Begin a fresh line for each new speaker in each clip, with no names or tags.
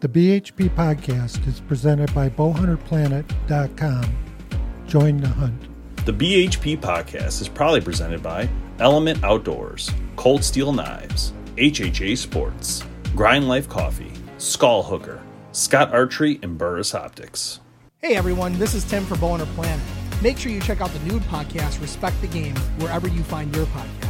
The BHP podcast is presented by bowhunterplanet.com. Join the hunt.
The BHP podcast is proudly presented by Element Outdoors, Cold Steel Knives, HHA Sports, Grind Life Coffee, Skull Hooker, Scott Archery, and Burris Optics.
Hey everyone, this is Tim for Bowhunter Planet. Make sure you check out the nude podcast, Respect the Game, wherever you find your podcasts.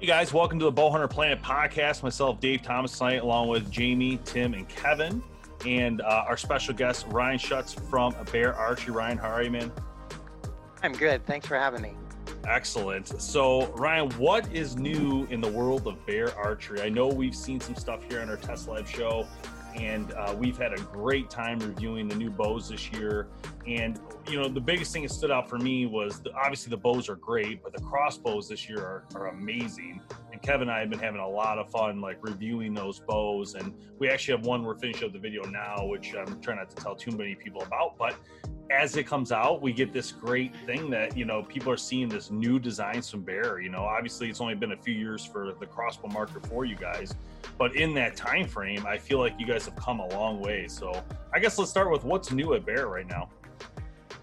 Hey guys, welcome to the Bowhunter Planet podcast. Myself, Dave Thomas, tonight, along with Jamie, Tim, and Kevin, and uh, our special guest Ryan Schutz from Bear Archery. Ryan, how are you, man?
I'm good. Thanks for having me.
Excellent. So, Ryan, what is new in the world of bear archery? I know we've seen some stuff here on our Test Live show, and uh, we've had a great time reviewing the new bows this year. And you know, the biggest thing that stood out for me was the, obviously the bows are great, but the crossbows this year are, are amazing. And Kevin and I have been having a lot of fun like reviewing those bows. And we actually have one we're finishing up the video now, which I'm trying not to tell too many people about. But as it comes out, we get this great thing that you know people are seeing this new designs from Bear. You know, obviously it's only been a few years for the crossbow marker for you guys, but in that time frame, I feel like you guys have come a long way. So I guess let's start with what's new at Bear right now.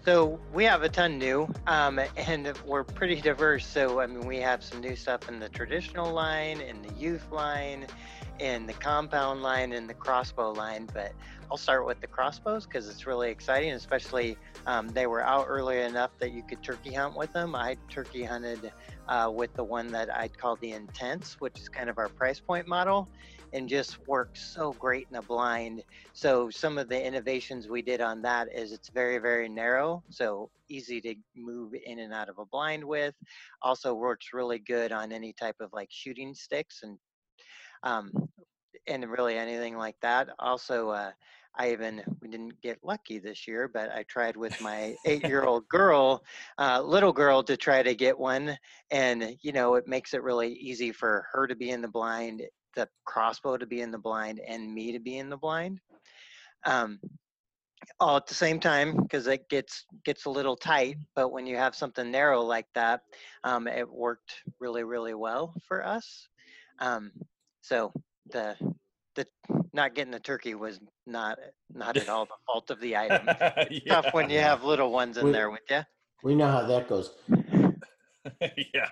So we have a ton new, um, and we're pretty diverse. So I mean, we have some new stuff in the traditional line, in the youth line, in the compound line, in the crossbow line. But I'll start with the crossbows because it's really exciting, especially um, they were out early enough that you could turkey hunt with them. I turkey hunted uh, with the one that I'd call the Intense, which is kind of our price point model and just works so great in a blind. So some of the innovations we did on that is it's very very narrow, so easy to move in and out of a blind with. Also works really good on any type of like shooting sticks and um, and really anything like that. Also. Uh, I even we didn't get lucky this year, but I tried with my eight-year-old girl, uh, little girl, to try to get one, and you know it makes it really easy for her to be in the blind the crossbow to be in the blind and me to be in the blind. Um, all at the same time because it gets gets a little tight but when you have something narrow like that um, it worked really really well for us. Um, so the the not getting the turkey was not not at all the fault of the item. Yeah. tough when you have little ones in we, there with you
we know how that goes.
Yeah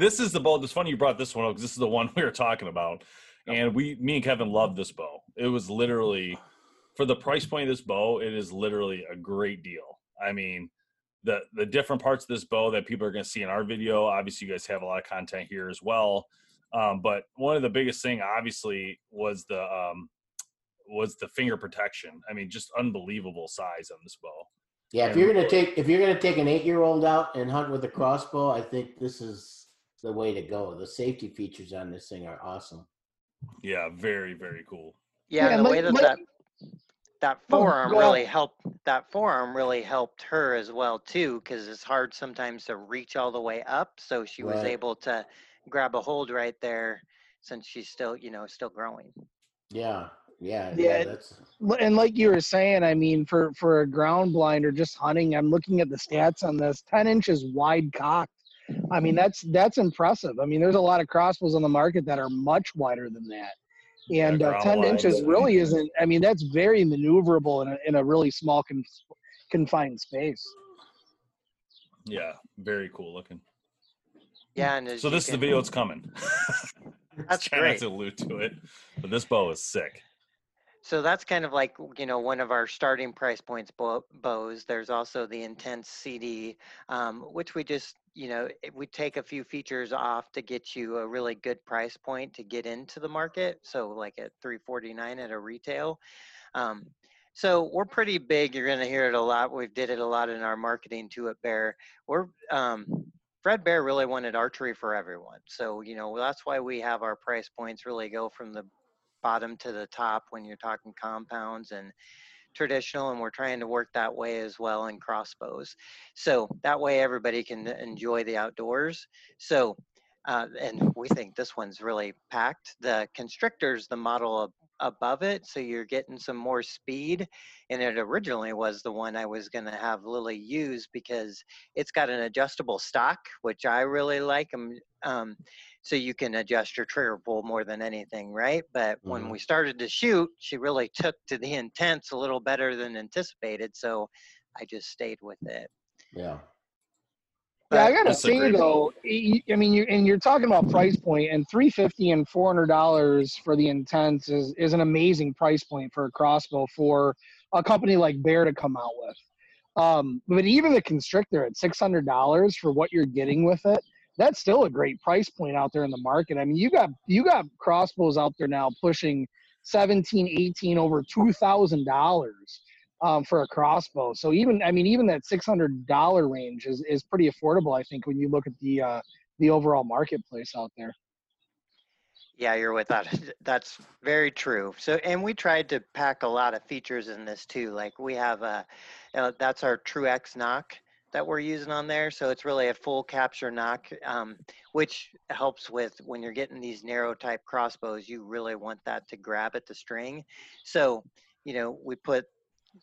this is the bow. It's funny you brought this one up because this is the one we were talking about. And we, me and Kevin loved this bow. It was literally for the price point of this bow. It is literally a great deal. I mean, the the different parts of this bow that people are going to see in our video. Obviously, you guys have a lot of content here as well. Um, but one of the biggest thing, obviously, was the um, was the finger protection. I mean, just unbelievable size on this bow.
Yeah, if you're gonna take if you're gonna take an eight year old out and hunt with a crossbow, I think this is the way to go. The safety features on this thing are awesome.
Yeah, very very cool.
Yeah, yeah the way that that that oh, forearm oh, really helped that forearm really helped her as well too because it's hard sometimes to reach all the way up so she was able to grab a hold right there since she's still you know still growing
yeah yeah
yeah, yeah that's and like you were saying i mean for for a ground blind or just hunting i'm looking at the stats on this 10 inches wide cocked I mean, that's that's impressive. I mean, there's a lot of crossbows on the market that are much wider than that, and uh, 10 inches really isn't. I mean, that's very maneuverable in a, in a really small con- confined space.
Yeah, very cool looking.
Yeah, and
so this is the video that's coming.
That's great.
to allude to it, but this bow is sick.
So that's kind of like you know one of our starting price points bows. There's also the Intense CD, um, which we just you know we take a few features off to get you a really good price point to get into the market. So like at 349 at a retail. Um, so we're pretty big. You're going to hear it a lot. We've did it a lot in our marketing to it Bear. We're um, Fred Bear really wanted archery for everyone. So, you know, that's why we have our price points really go from the bottom to the top when you're talking compounds and traditional and we're trying to work that way as well in crossbows. So that way everybody can enjoy the outdoors. So uh, and we think this one's really packed. The constrictors the model above it so you're getting some more speed and it originally was the one i was going to have lily use because it's got an adjustable stock which i really like um, um, so you can adjust your trigger pull more than anything right but mm-hmm. when we started to shoot she really took to the Intense a little better than anticipated so i just stayed with it
yeah
yeah, I gotta say though, I mean, you and you're talking about price point, and three fifty and four hundred dollars for the Intense is is an amazing price point for a crossbow for a company like Bear to come out with. Um, but even the Constrictor at six hundred dollars for what you're getting with it, that's still a great price point out there in the market. I mean, you got you got crossbows out there now pushing 17, 18, over two thousand dollars um, for a crossbow. So even I mean even that six hundred dollar range is is pretty affordable. I think when you look at the uh, the overall marketplace out there.
Yeah, you're with that. That's very true. So, and we tried to pack a lot of features in this too. Like we have a, uh, that's our True X nock that we're using on there. So it's really a full capture nock, um, which helps with when you're getting these narrow type crossbows. You really want that to grab at the string. So, you know, we put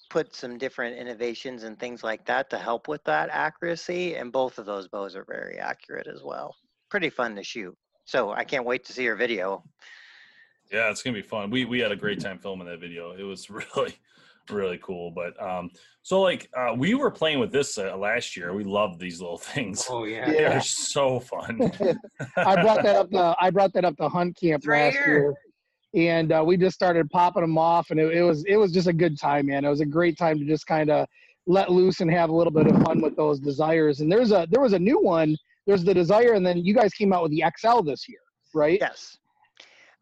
put some different innovations and things like that to help with that accuracy. And both of those bows are very accurate as well. Pretty fun to shoot. So I can't wait to see your video.
Yeah, it's gonna be fun. We we had a great time filming that video. It was really really cool. But um, so like uh, we were playing with this uh, last year. We loved these little things.
Oh yeah,
yeah. they're so fun.
I brought that up. The, I brought that up to hunt camp last year and uh, we just started popping them off and it, it, was it was just a good time man it was a great time to just kind of let loose and have a little bit of fun with those desires and there's a there was a new one there's the desire and then you guys came out with the xl this year right
yes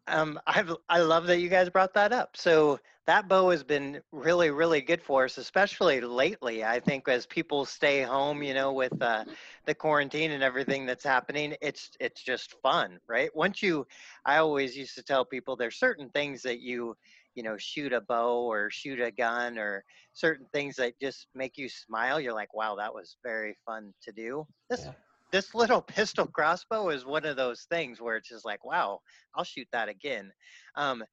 um, I've, I love that you guys brought that up. So that bow has been really, really good for us, especially lately. I think as people stay home, you know, with uh, the quarantine and everything that's happening, it's it's just fun, right? Once you, I always used to tell people there's certain things that you, you know, shoot a bow or shoot a gun or certain things that just make you smile. You're like, wow, that was very fun to do. This yeah this little pistol crossbow is one of those things where it's just like, wow, I'll shoot that again. Um,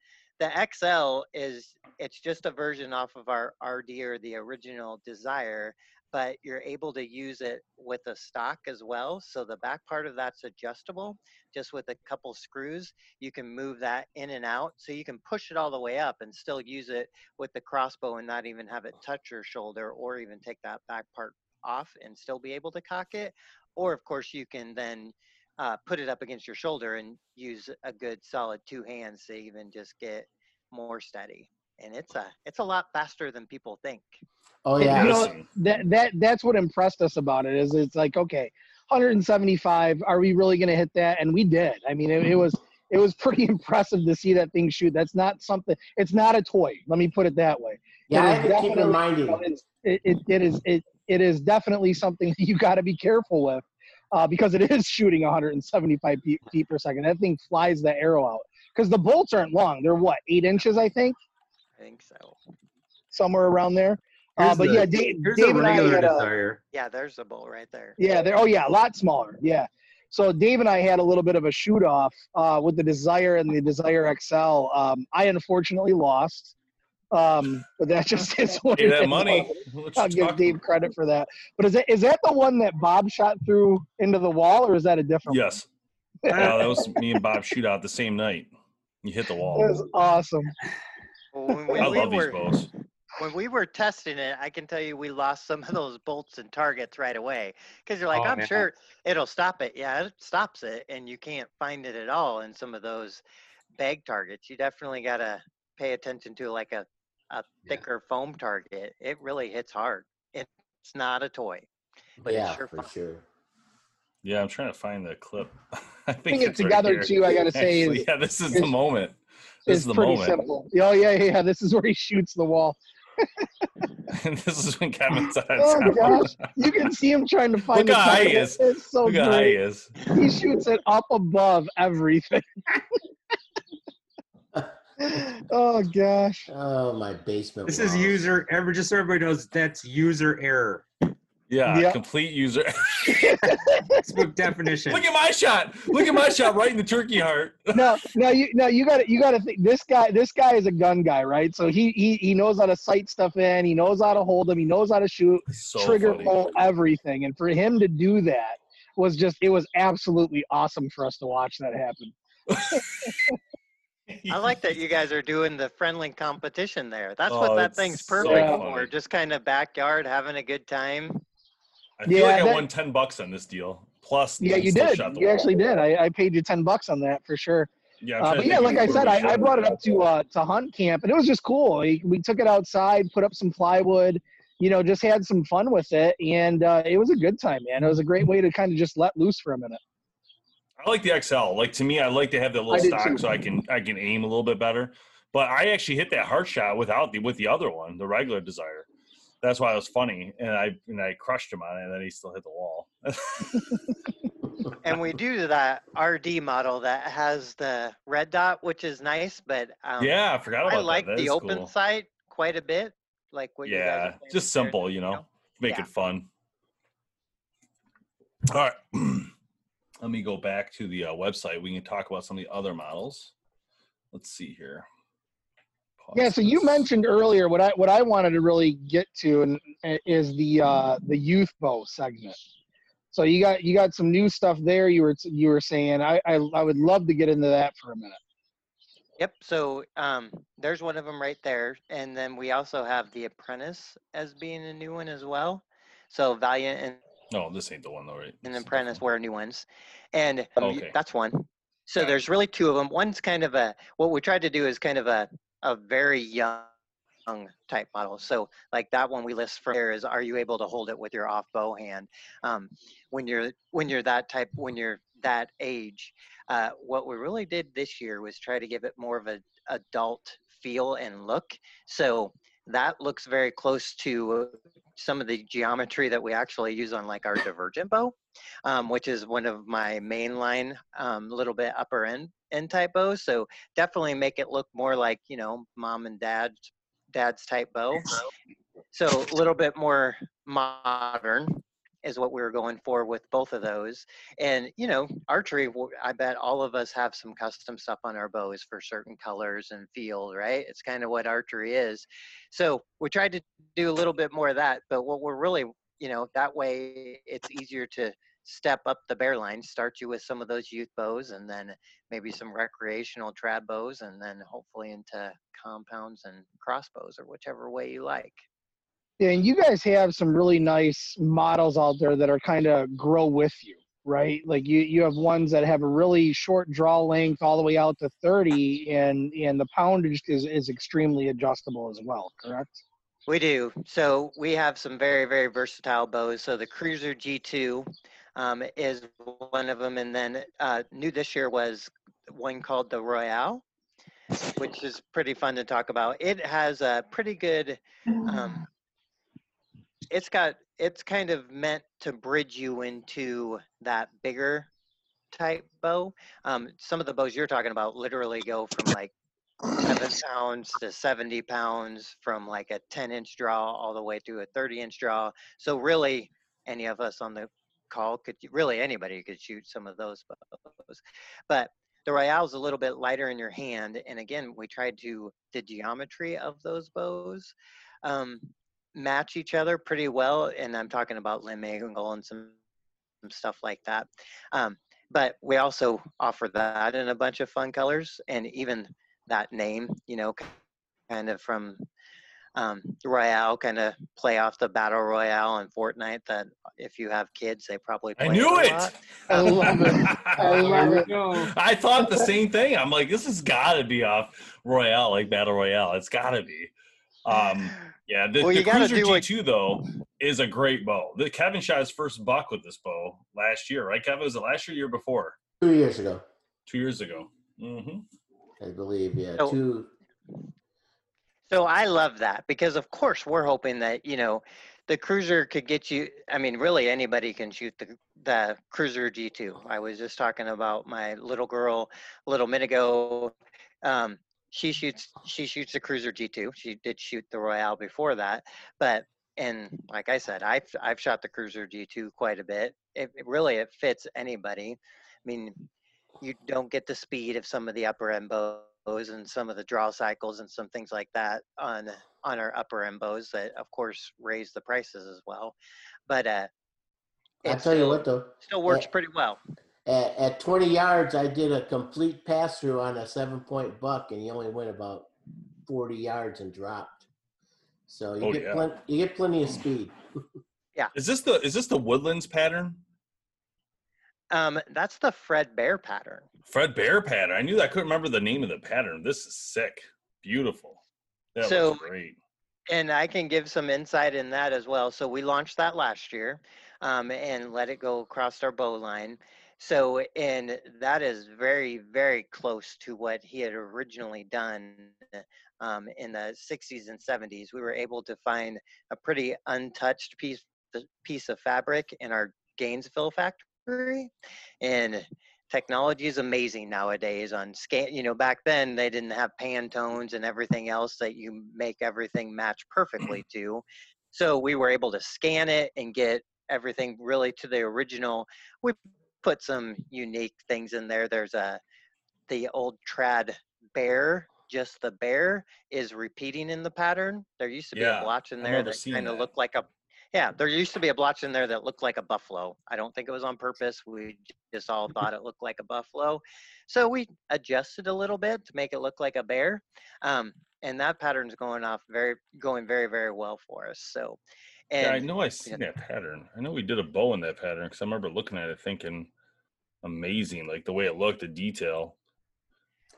the XL is it's just a version off of our RD or the original Desire, but you're able to use it with a stock as well. So the back part of that's adjustable, just with a couple screws. You can move that in and out, so you can push it all the way up and still use it with the crossbow and not even have it touch your shoulder, or even take that back part off and still be able to cock it or of course you can then uh, put it up against your shoulder and use a good solid two hands to even just get more steady. And it's a it's a lot faster than people think.
Oh yeah.
you know, that that that's what impressed us about it is it's like okay 175 are we really going to hit that? And we did. I mean it, it was it was pretty impressive to see that thing shoot. That's not something it's not a toy let me put it that way.
Yeah i have to keep reminding.
it, it, it is it it is definitely something you got to be careful with uh, because it is shooting 175 feet per second. That thing flies the arrow out because the bolts aren't long. They're what eight inches, I think.
I think so.
Somewhere around there. Uh, but
the,
yeah, Dave,
here's
Dave
a regular
and I
desire.
A, yeah, there's a bolt right there.
Yeah, there. Oh yeah, a lot smaller. Yeah. So Dave and I had a little bit of a shoot off uh, with the Desire and the Desire XL. Um, I unfortunately lost. Um, but that just is what
Pay that money.
I'll give Dave credit for that. But is that is that the one that Bob shot through into the wall, or is that a different?
Yes. uh, that was me and Bob shoot out the same night. You hit the wall.
That was awesome.
Well, when
I
we
love
were,
these bows.
When we were testing it, I can tell you we lost some of those bolts and targets right away because you're like,
Oh,
I'm
man.
sure it'll stop it. Yeah, it stops it, and you can't find it at all in some of those bag targets. You definitely got to pay attention to like a a thicker foam target, it really hits hard. It's not a toy, but
yeah,
sure
for
fun.
sure.
Yeah, I'm trying to find the clip. I think
Putting it
it's
together
here.
too, I gotta say,
Actually,
is
yeah, this is
is-
the moment. This
is
is the
pretty
moment.
simple. Oh yeah, yeah. This is where he shoots the wall.
and this is when Kevin's on
Oh
top.
gosh, you can see him trying to find.
Look
the
how high he
target.
is.
It's so
Look how high he is.
He shoots it up above everything. Oh gosh.
Oh, my basement.
This is
walls.
user ever just so everybody knows that's user error.
Yeah,
Yeah.
complete user.
Facebook definition.
Look at my shot. Look at my shot right in the turkey heart.
No, no, you no, you got to you got to think. This guy, this guy is a gun guy, right? So he he he knows how to sight stuff in. He knows how to hold them. He knows how to shoot,
So
trigger
funny.
pull, everything. And for him to do that was just it was absolutely awesome for us to watch that happen.
I like that you guys are doing the friendly competition there. That's
Oh,
what that thing's perfect
funny.
for. Just kind of backyard, having a good time.
I feel
Yeah,
like I
that-
won ten bucks on this deal. Plus,
Yeah, you did.
shot the
You
wall.
actually did. I, I paid you ten bucks on that for sure.
Yeah,
Uh, but yeah, like I said, I, I brought it up to uh, to hunt camp, and it was just cool. We, we took it outside, put up some plywood, you know, just had some fun with it, and uh, it was a good time, man. It was a great way to kind of just let loose for a minute.
I like the XL. Like to me, I like to have
the
little stock
too.
so I can I can aim a little bit better. But I actually hit that heart shot without the with the other one, the regular desire. That's why it was funny, and I and I crushed him on it, and then he still hit the wall.
And we do that RD model that has the red dot, which is nice, but um,
yeah, I forgot about
I like
That
the open
cool.
sight quite a bit. Like what you guys are
Yeah,
saying
just
there,
simple, you know, make
Yeah.
it fun. All right, let me go back to the uh, website. We can talk about some of the other models. Let's see here.
Yeah,
Pause
so you mentioned earlier what I what I wanted to really get to and is the uh, the youth bow segment. So you got you got some new stuff there. You were you were saying I I, I would love to get into that for a minute.
Yep. So um, there's one of them right there, and then we also have the Apprentice as being a new one as well. So Valiant and,
No, this ain't the one though, right?
and
This is
Apprentice
different.
were new ones, and um,
Okay.
that's one. So
Got it.
there's really two of them. One's kind of a what we tried to do is kind of a a very young type model. So like that one we list for here is are you able to hold it with your off bow hand? Um, when you're when you're that type when you're that age. Uh, what we really did this year was try to give it more of a adult feel and look. So that looks very close to some of the geometry that we actually use on like our divergent bow, um, which is one of my mainline, um, little bit upper end end type bows. So definitely make it look more like you know mom and dad's dad's type bow. So a little bit more modern is what we were going for with both of those. And you know, archery, I bet all of us have some custom stuff on our bows for certain colors and feel, right? It's kind of what archery is. So we tried to do a little bit more of that, but what we're really, you know, that way it's easier to step up the bear line, start you with some of those youth bows and then maybe some recreational trad bows and then hopefully into compounds and crossbows or whichever way you like.
And you guys have some really nice models out there that are kind of grow with you, right? Like you you have ones that have a really short draw length all the way out to 30 and and the poundage is is extremely adjustable as well, correct?
We do. So we have some very, very versatile bows. So the Cruiser G2 um, is one of them. And then uh, new this year was one called the Royale, which is pretty fun to talk about. It has a pretty good, um, it's got, it's kind of meant to bridge you into that bigger type bow. Um, some of the bows you're talking about literally go from like seven pounds to 70 pounds from like a 10 inch draw all the way to a 30 inch draw. So really any of us on the call could really anybody could shoot some of those bows. But the Royale's a little bit lighter in your hand. And again, we tried to, the geometry of those bows um, match each other pretty well. And I'm talking about limb angle and some, some stuff like that. Um, but we also offer that in a bunch of fun colors and even that name, you know, kind of from um, Royale, kind of play off the Battle Royale and Fortnite. That if you have kids, they probably play
I knew
a
it.
lot.
I love it. I love it.
I thought the same thing. I'm like, this has got to be off Royale, like Battle Royale. It's got to be. Um, yeah, the,
Well,
the
you gotta
Cruiser
do what-
G2 though is a great bow. The Kevin shot his first buck with this bow last year, right? Kevin was it last year, year before,
Two years ago,
two years ago. Mm-hmm.
I believe. Yeah,
So-
two.
So I love that because, of course, we're hoping that you know the cruiser could get you. I mean, really, anybody can shoot the the cruiser G2. I was just talking about my little girl a little minute ago. Um, she shoots she shoots the cruiser G2. She did shoot the Royale before that, but and like I said, I've I've shot the cruiser G2 quite a bit. It, it really it fits anybody. I mean, you don't get the speed of some of the upper end bows and some of the draw cycles and some things like that on on our upper end bows that of course raise the prices as well. But uh
I'll
it
tell you what though,
still works
eh,
pretty well.
At, at 20 yards, I did a complete pass through on a seven point buck, and he only went about 40 yards and dropped. So you
Oh,
get
yeah.
plen- you get plenty of speed. Yeah.
Is this the is this the Woodlands pattern?
Um that's the Fred Bear pattern.
Fred Bear pattern. I knew that. I couldn't remember the name of the pattern. This is sick. Beautiful. That
So-
looks great.
And I can give some insight in that as well. So we launched that last year um, and let it go across our bow line. So, and that is very, very close to what he had originally done um, in the 60s and 70s. We were able to find a pretty untouched piece piece of fabric in our Gainesville factory, and technology is amazing nowadays on scan you know back then they didn't have pantones and everything else that you make everything match perfectly to so we were able to scan it and get everything really to the original we put some unique things in there there's a the old trad bear just the bear is repeating in the pattern there used to be
Yeah,
a blotch in there that kind of looked like a yeah, there used to be a blotch in there that looked like a buffalo. I don't think it was on purpose. We just all thought it looked like a buffalo. So we adjusted a little bit to make it look like a bear. Um, and that pattern's going off very, going very, very well for us. So, and
yeah, I know I seen that pattern. I know we did a bow in that pattern because I remember looking at it thinking, amazing, like the way it looked, the detail.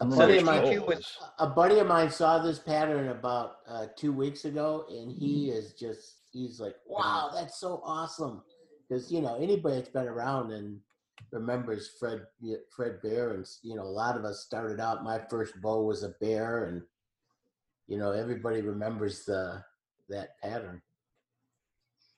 A
I
buddy, of mine,
which
G2
bow it
was-
a buddy of mine saw this pattern about uh, two weeks ago, and he is just he's like, "Wow, that's so awesome!" Because you know anybody that's been around and remembers Fred Fred Bear, and you know a lot of us started out. My first bow was a bear, and you know everybody remembers the that pattern.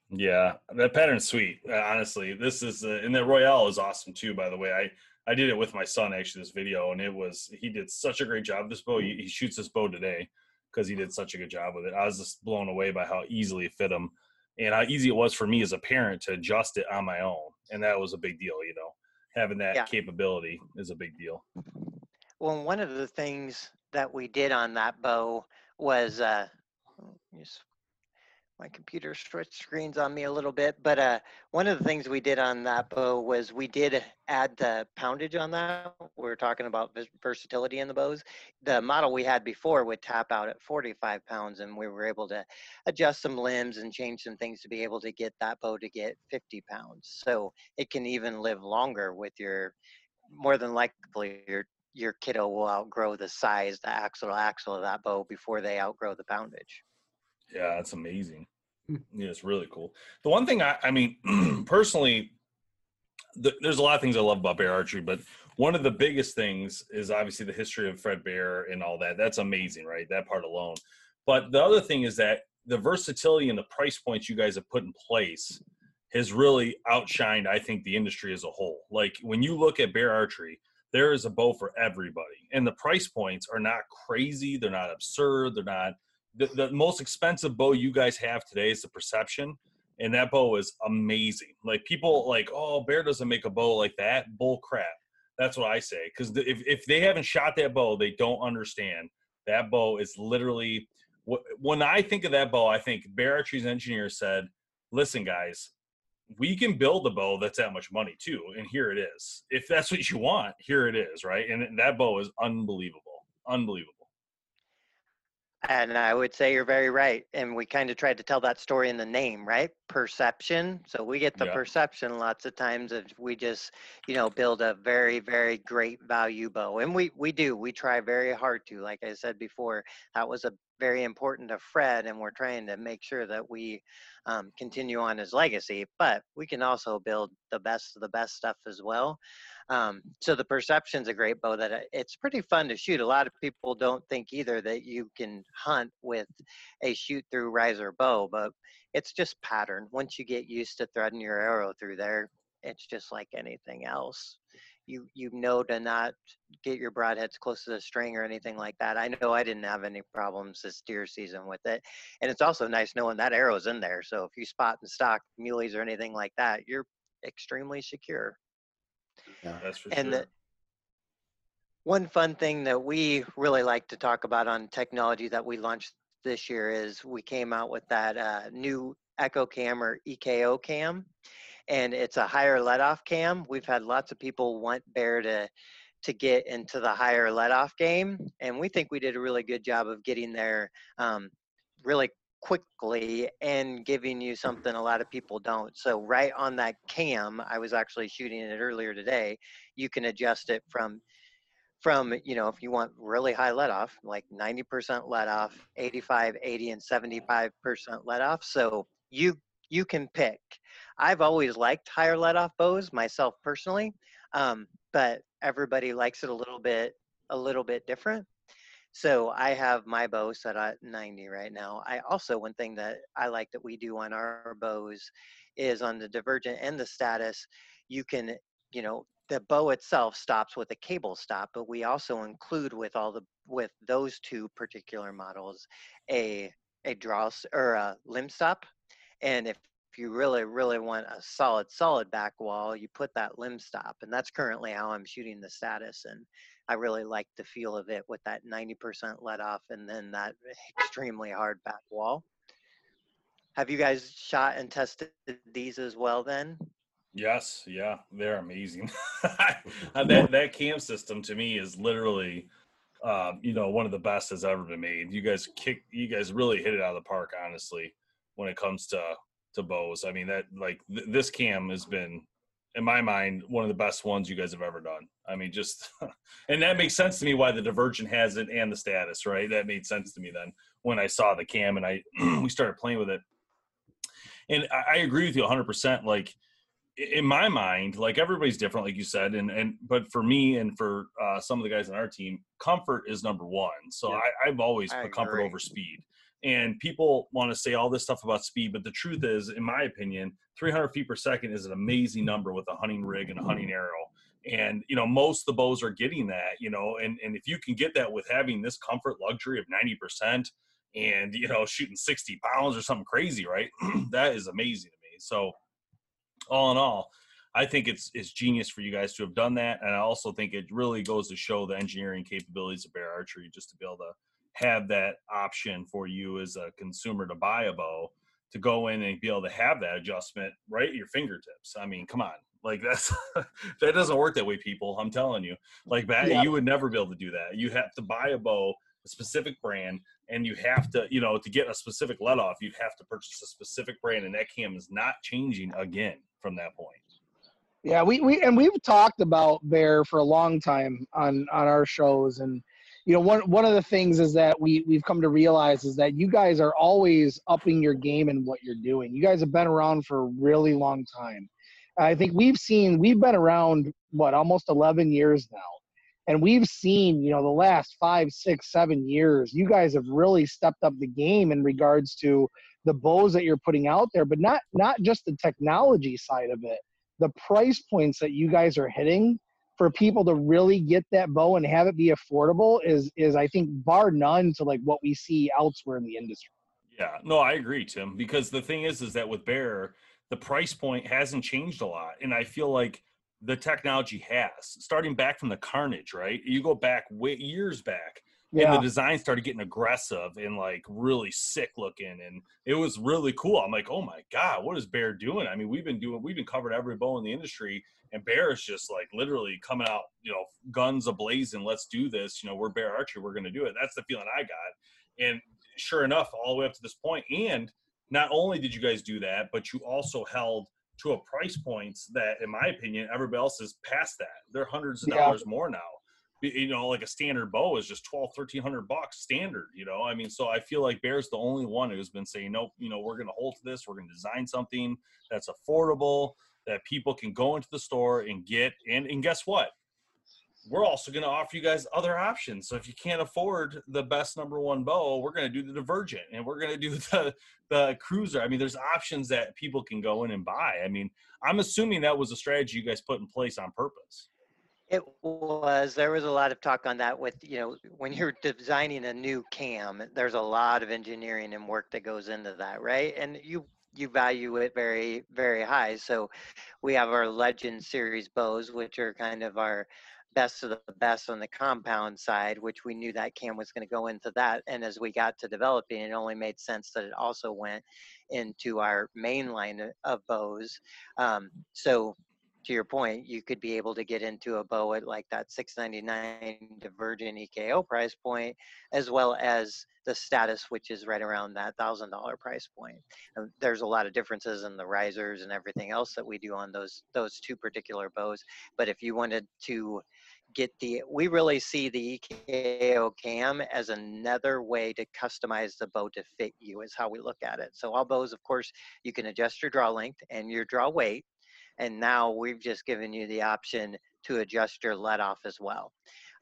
Yeah, that pattern's sweet. uh, Honestly, this is uh, and the Royale is awesome too. By the way, I I did it with my son actually this video, and it was he did such a great job. This bow, he, he shoots this bow today because he did such a good job with it. I was just blown away by how easily it fit him, and how easy it was for me as a parent to adjust it on my own, and that was a big deal. You know, having that
Yeah.
capability is a big deal.
well, one of the things that we did on that bow was, uh, just my computer switched screens on me a little bit, but uh, one of the things we did on that bow was we did add the poundage on that. We were talking about versatility in the bows. The model we had before would tap out at 45 pounds, and we were able to adjust some limbs and change some things to be able to get that bow to get 50 pounds. So it can even live longer with your, more than likely, your your kiddo will outgrow the size, the axle to axle of that bow before they outgrow the poundage.
Yeah, that's amazing.
Hmm.
Yeah, it's really cool. The one thing I, I mean, personally, th- there's a lot of things I love about bear archery, but one of the biggest things is obviously the history of Fred Bear and all that. That's amazing, right? That part alone. But the other thing is that the versatility and the price points you guys have put in place has really outshined, I think, the industry as a whole. Like when you look at bear archery, there is a bow for everybody, and the price points are not crazy. They're not absurd. They're not the, the most expensive bow you guys have today is the perception and that bow is amazing. Like people like oh bear doesn't make a bow like that. Bull crap. That's what i say because if, if they haven't shot that bow they don't understand. That bow is literally when i think of that bow i think bear archery's engineer said listen guys we can build a bow that's that much money too and here it is. If that's what you want here it is right? And that bow is unbelievable. Unbelievable
And I would say you're very right. And we kind of tried to tell that story in the name, right? Perception. So we get the
Yeah.
perception lots of times if we just, you know, build a very, very great value bow. And we we do. We try very hard to. Like I said before, that was a very important to Fred, and we're trying to make sure that we um, continue on his legacy. But we can also build the best of the best stuff as well. Um, so the Perception's a great bow that uh, it's pretty fun to shoot. A lot of people don't think either that you can hunt with a shoot through riser bow, but it's just pattern. Once you get used to threading your arrow through there, it's just like anything else. You you know to not get your broadheads close to the string or anything like that. I know I didn't have any problems this deer season with it, and it's also nice knowing that arrow's in there. So if you spot and stock muleys or anything like that, you're extremely secure.
Yeah.
That's for
And
sure.
the, one fun thing that we really like to talk about on technology that we launched this year is we came out with that uh, new Echo Cam or EKO cam, and it's a higher let off cam. We've had lots of people want Bear to to get into the higher let off game, and we think we did a really good job of getting there um, really quickly and giving you something a lot of people don't. So right on that cam, I was actually shooting it earlier today. You can adjust it from from you know if you want really high let off like 90% let off 85 80 and 75% let off so you you can pick. I've always liked higher let off bows myself personally um, but everybody likes it a little bit a little bit different. So i have my bow set at 90 right now. I also one thing that i like that we do on our bows is on the divergent and the status you can you know the bow itself stops with a cable stop, but we also include with all the with those two particular models a a draw or a limb stop. And if, if you really really want a solid solid back wall, you put that limb stop, and that's currently how I'm shooting the status. And I really like the feel of it with that 90% let off, and then that extremely hard back wall. Have you guys shot and tested these as well? Then
Yes, yeah, they're amazing. That that cam system to me is literally, um, you know, one of the best that's ever been made. You guys kick, you guys really hit it out of the park, honestly, when it comes to to bows. I mean, that like th- this cam has been, in my mind, one of the best ones you guys have ever done. I mean, just, and that makes sense to me why the Divergent has it and the status, right? That made sense to me then when I saw the cam and I we started playing with it. And I, I agree with you 100. percent Like in my mind, like everybody's different, like you said, and and but for me and for uh, some of the guys on our team, comfort is number one. So
Yeah.
I, I've always
I
put comfort over speed. And people want to say all this stuff about speed, but the truth is, in my opinion, 300 feet per second is an amazing number with a hunting rig and a hunting arrow. And you know, most the bows are getting that. You know, and and if you can get that with having this comfort luxury of 90 percent, and you know, shooting 60 pounds or something crazy, right? that is amazing to me. So all in all, I think it's it's genius for you guys to have done that, and I also think it really goes to show the engineering capabilities of Bear Archery just to be able to have that option for you as a consumer to buy a bow to go in and be able to have that adjustment right at your fingertips. I mean, come on. Like that's that doesn't work that way, people. I'm telling you. Like that,
Yeah.
you would never be able to do that. You have to buy a bow, a specific brand, and you have to, you know, to get a specific let off, you'd have to purchase a specific brand, and that cam is not changing again from that point.
Yeah, we, we and we've talked about Bear for a long time on on our shows, and you know one one of the things is that we we've come to realize is that you guys are always upping your game in what you're doing. You guys have been around for a really long time. I think we've seen we've been around what almost 11 years now, and we've seen you know the last five, six, seven years. You guys have really stepped up the game in regards to the bows that you're putting out there, but not not just the technology side of it the price points that you guys are hitting for people to really get that bow and have it be affordable is is I think bar none to like what we see elsewhere in the industry.
Yeah, no, I agree, Tim. Because the thing is, is that with Bear, the price point hasn't changed a lot, and I feel like the technology has. Starting back from the Carnage, right? You go back way, years back, and the design started getting aggressive and like really sick looking, and it was really cool. I'm like, oh my god, what is Bear doing? I mean, we've been doing, we've been covered every bow in the industry, and Bear is just like literally coming out, you know, guns ablazing. Let's do this. You know, we're Bear Archery. We're going to do it. That's the feeling I got. And sure enough, all the way up to this point, and not only did you guys do that, but you also held to a price points that, in my opinion, everybody else is past that. They're hundreds of
Yeah.
dollars more now. You know, like a standard bow is just 12, 1300 bucks standard, you know? I mean, so I feel like Bear's the only one who's been saying, nope, you know, we're going to hold to this. We're going to design something that's affordable, that people can go into the store and get. And and guess what? We're also going to offer you guys other options. So if you can't afford the best number one bow, we're going to do the Divergent and we're going to do the the Cruiser. I mean, there's options that people can go in and buy. I mean, I'm assuming that was a strategy you guys put in place on purpose.
It was. There was a lot of talk on that with, you know, when you're designing a new cam, there's a lot of engineering and work that goes into that, right? And you you value it very very high. So we have our Legend series bows, which are kind of our best of the best on the compound side, which we knew that cam was going to go into that. And as we got to developing, it only made sense that it also went into our main line of bows. Um, so to your point, you could be able to get into a bow at like that 699 Divergent EKO price point, as well as the status, which is right around that thousand dollar price point. And there's a lot of differences in the risers and everything else that we do on those those two particular bows. But if you wanted to get the, we really see the EKO cam as another way to customize the bow to fit you. Is how we look at it. So all bows, of course, you can adjust your draw length and your draw weight and now we've just given you the option to adjust your let off as well.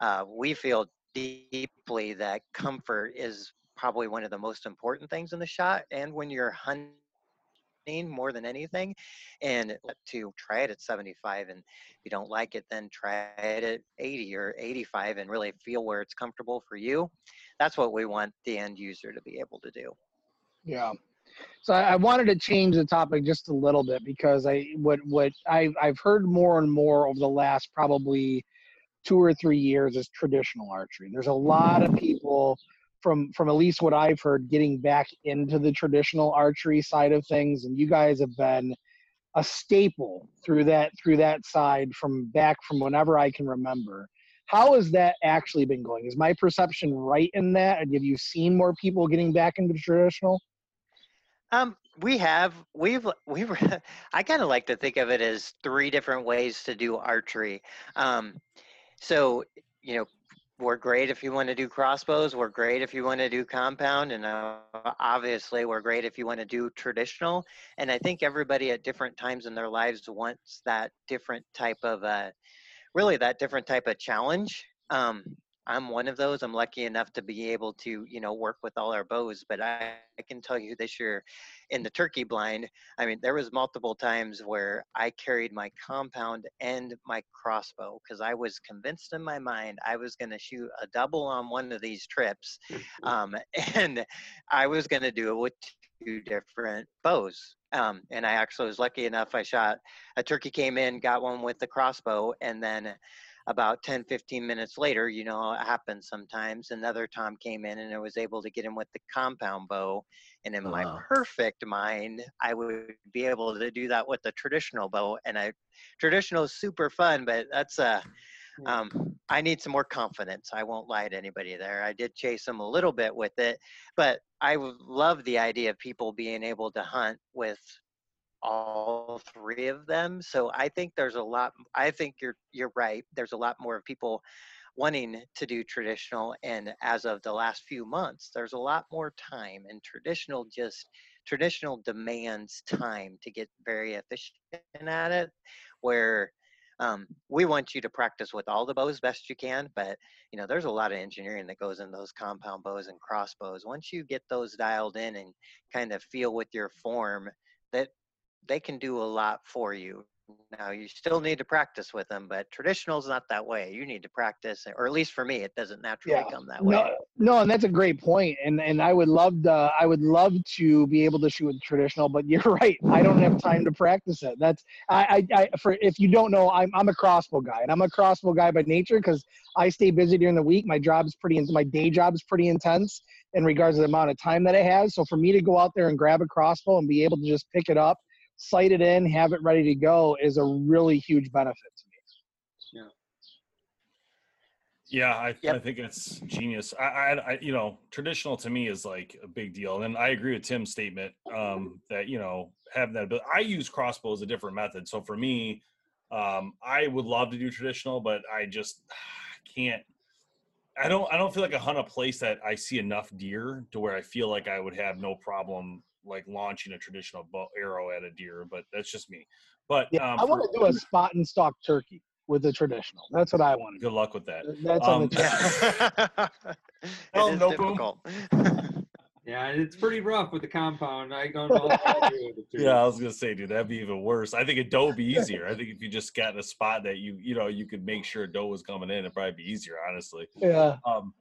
Uh, we feel deeply that comfort is probably one of the most important things in the shot, and when you're hunting more than anything, and to try it at 75, and if you don't like it, then try it at 80 or 85, and really feel where it's comfortable for you. That's what we want the end user to be able to do.
Yeah. So I, I wanted to change the topic just a little bit because I what what I I've heard more and more over the last probably two or three years is traditional archery. There's a lot of people from from at least what I've heard getting back into the traditional archery side of things, and you guys have been a staple through that through that side from back from whenever I can remember. How has that actually been going? Is my perception right in that? And have you seen more people getting back into traditional?
Um, we have we've we've I kind of like to think of it as three different ways to do archery. Um, so you know we're great if you want to do crossbows. We're great if you want to do compound, and uh, obviously we're great if you want to do traditional. And I think everybody at different times in their lives wants that different type of uh, really that different type of challenge. Um, I'm one of those. I'm lucky enough to be able to, you know, work with all our bows. But I, I can tell you this year, in the turkey blind, I mean, there was multiple times where I carried my compound and my crossbow because I was convinced in my mind I was going to shoot a double on one of these trips, um, and I was going to do it with two different bows. Um, and I actually was lucky enough. I shot a turkey came in, got one with the crossbow, and then about 10 15 minutes later you know it happens sometimes another tom came in and i was able to get him with the compound bow and in my
Wow.
perfect mind i would be able to do that with the traditional bow and i traditional is super fun but that's uh um, I need some more confidence. I won't lie to anybody there. I did chase them a little bit with it, but I love the idea of people being able to hunt with all three of them. So I think there's a lot. I think you're you're right. There's a lot more of people wanting to do traditional, and as of the last few months, there's a lot more time. And traditional just traditional demands time to get very efficient at it. Where um, we want you to practice with all the bows best you can, but you know there's a lot of engineering that goes in those compound bows and crossbows. Once you get those dialed in and kind of feel with your form, that they can do a lot for you. Now you still need to practice with them, but traditional is not that way. You need to practice, or at least for me, it doesn't naturally
Yeah.
come that way.
No, no, and that's a great point. And and I would love to I would love to be able to shoot with traditional, but you're right. I don't have time to practice it. That's I I, I for if you don't know, I'm I'm a crossbow guy, and I'm a crossbow guy by nature because I stay busy during the week. My job is pretty my day job is pretty intense in regards to the amount of time that it has. So for me to go out there and grab a crossbow and be able to just pick it up, sight it in, have it ready to go is a really huge benefit to me.
Yeah, I, I
Yep.
think it's genius. I, I, I, you know, traditional to me is like a big deal, and I agree with Tim's statement um, that you know having that. But I use crossbow as a different method. So for me, um, I would love to do traditional, but I just can't. I don't. I don't feel like I hunt a place that I see enough deer to where I feel like I would have no problem like launching a traditional bow, arrow at a deer, but that's just me. But
Yeah,
um,
I want to do a spot and stalk turkey with the traditional. That's what I want
good luck with that.
That's on
Um,
the test.
it
Oh, no
difficult.
Yeah, it's pretty rough with the compound. I don't know. how to do it.
Yeah, I was gonna say, dude, that'd be even worse. I think a doe would be easier. I think if you just got a spot that you, you know, you could make sure a doe was coming in, it'd probably be easier, honestly.
Yeah.
Um,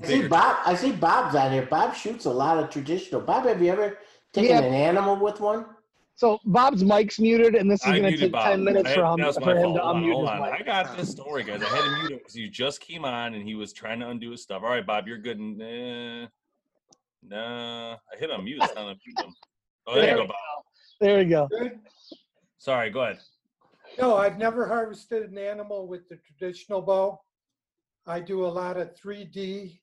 I see Bob. I see Bob's out here. Bob shoots a lot of traditional. Bob, have you ever taken
Yeah.
an animal with one?
So Bob's mic's muted, and this is
I
going to
muted
take
Bob.
ten minutes
I-
for him,
that was my
for him
fault.
to
Hold on,
unmute
hold
his
on.
mic.
I got this story, guys. I had to mute him because he just came on and he was trying to undo his stuff. All right, Bob, you're good. Nah, nah. I hit unmute. It's not unmute him. Oh, there you go, Bob.
There we go.
Good.
Sorry, go ahead.
No, I've never harvested an animal with the traditional bow. I do a lot of 3D.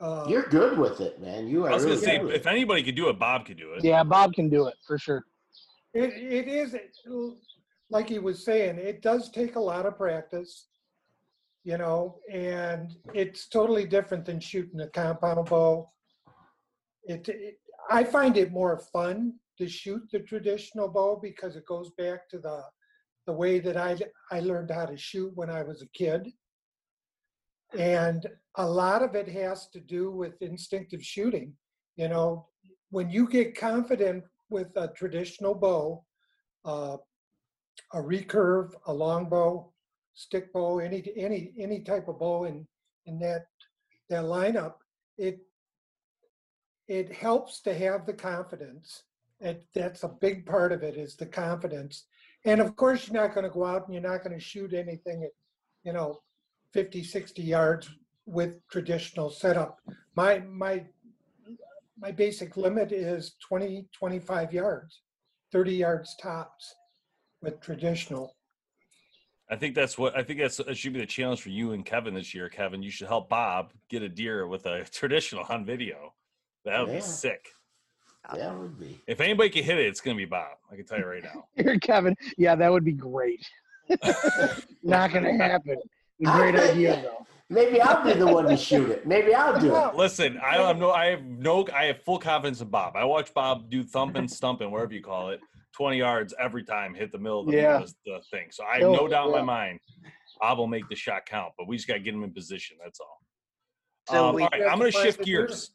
Uh,
You're good with it, man. You are
I was gonna say,
good with
if anybody could do it, Bob could do it.
Yeah, Bob can do it for sure.
It, it is, like he was saying, it does take a lot of practice, you know, and it's totally different than shooting a compound bow. It, it, I find it more fun to shoot the traditional bow because it goes back to the, the way that I, I learned how to shoot when I was a kid. And a lot of it has to do with instinctive shooting. You know, when you get confident with a traditional bow, uh, a recurve, a longbow, stick bow, any any any type of bow in in that that lineup, it it helps to have the confidence. And that's a big part of it is the confidence. And of course, you're not going to go out and you're not going to shoot anything at, you know, 50, 60 yards with traditional setup. My my my basic limit is 20, 25 yards, 30 yards tops with traditional.
I think that's what I think that's that should be the challenge for you and Kevin this year. Kevin, you should help Bob get a deer with a traditional on video. That would
Yeah.
be sick.
That would be.
If anybody can hit it, it's gonna be Bob. I can tell you right now.
Here, Kevin. Yeah, that would be great. Not going to happen. Great idea, though.
Maybe I'll be the one to shoot it. Maybe I'll do it.
Listen, I don't have no I have no I have full confidence in Bob. I watch Bob do thumping, stumping, whatever you call it, 20 yards every time, hit the middle of the,
Yeah.
the, the thing. So I have
Kill
no doubt in my mind Bob will make the shot count, but we just gotta get him in position. That's all.
So
Um, all right, I'm gonna shift gears.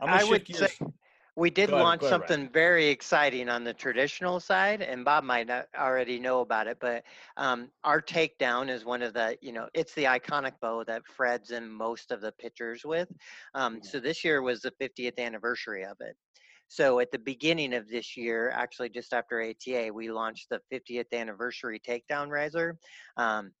I'm gonna shift
would
gears.
say we did
ahead-
launch
ahead,
something very exciting on the traditional side, and Bob might not already know about it, but um, our takedown is one of the, you know, it's the iconic bow that Fred's in most of the pictures with. Um, so this year was the 50th anniversary of it. So at the beginning of this year, actually just after ATA, we launched the 50th anniversary takedown riser. Um,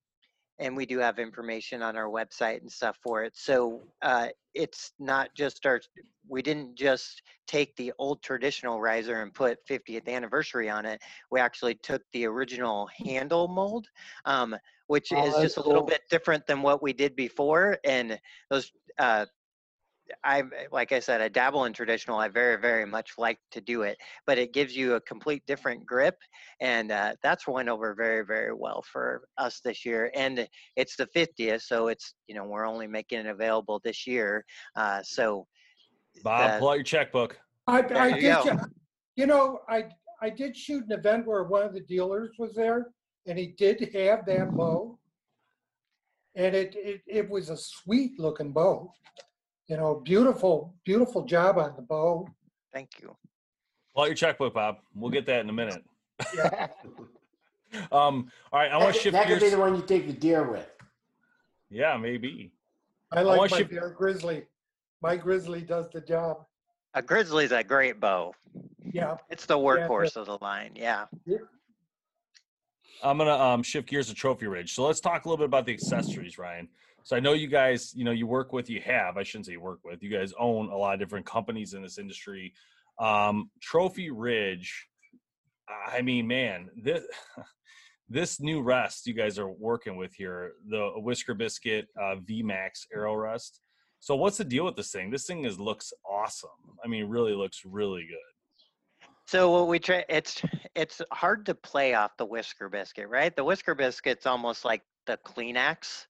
and we do have information on our website and stuff for it. So uh, it's not just our, we didn't just take the old traditional riser and put 50th anniversary on it. We actually took the original handle mold, um, which
Oh,
is just a little bit different than what we did before. And those, uh, I like I said, I dabble in traditional. I very, very much like to do it, but it gives you a complete different grip, and uh, that's went over very, very well for us this year. And it's the 50th, so it's you know we're only making it available this year. Uh, so
Bob,
the-
pull out your checkbook.
I, I
you
did,
go.
you know, I, I did shoot an event where one of the dealers was there and he did have that bow. And it, it, it was a sweet looking bow, you know, beautiful, beautiful job on the bow.
thank you.
Pull out your checkbook, Bob. We'll get that in a minute.
Yeah.
Um, all right, I want
That,
to shift
that could be the one you take the deer with.
Yeah, maybe.
I
wanna
like my
shift-
bear grizzly. My grizzly does the job.
A grizzly's a great bow.
Yeah.
It's the
Yeah,
workhorse of the line. Yeah.
I'm gonna um, shift gears to Trophy Ridge. So let's talk a little bit about the accessories, Ryan. So I know you guys, you know, you work with, you have, I shouldn't say you work with, you guys own a lot of different companies in this industry. Um, Trophy Ridge, I mean, man, this this new rest you guys are working with here, the Whisker Biscuit uh, VMAX Arrow Rest. So what's the deal with this thing? This thing is looks awesome. I mean, really looks really good.
So what we try it's it's hard to play off the whisker biscuit, right? The whisker biscuit's almost like the Kleenex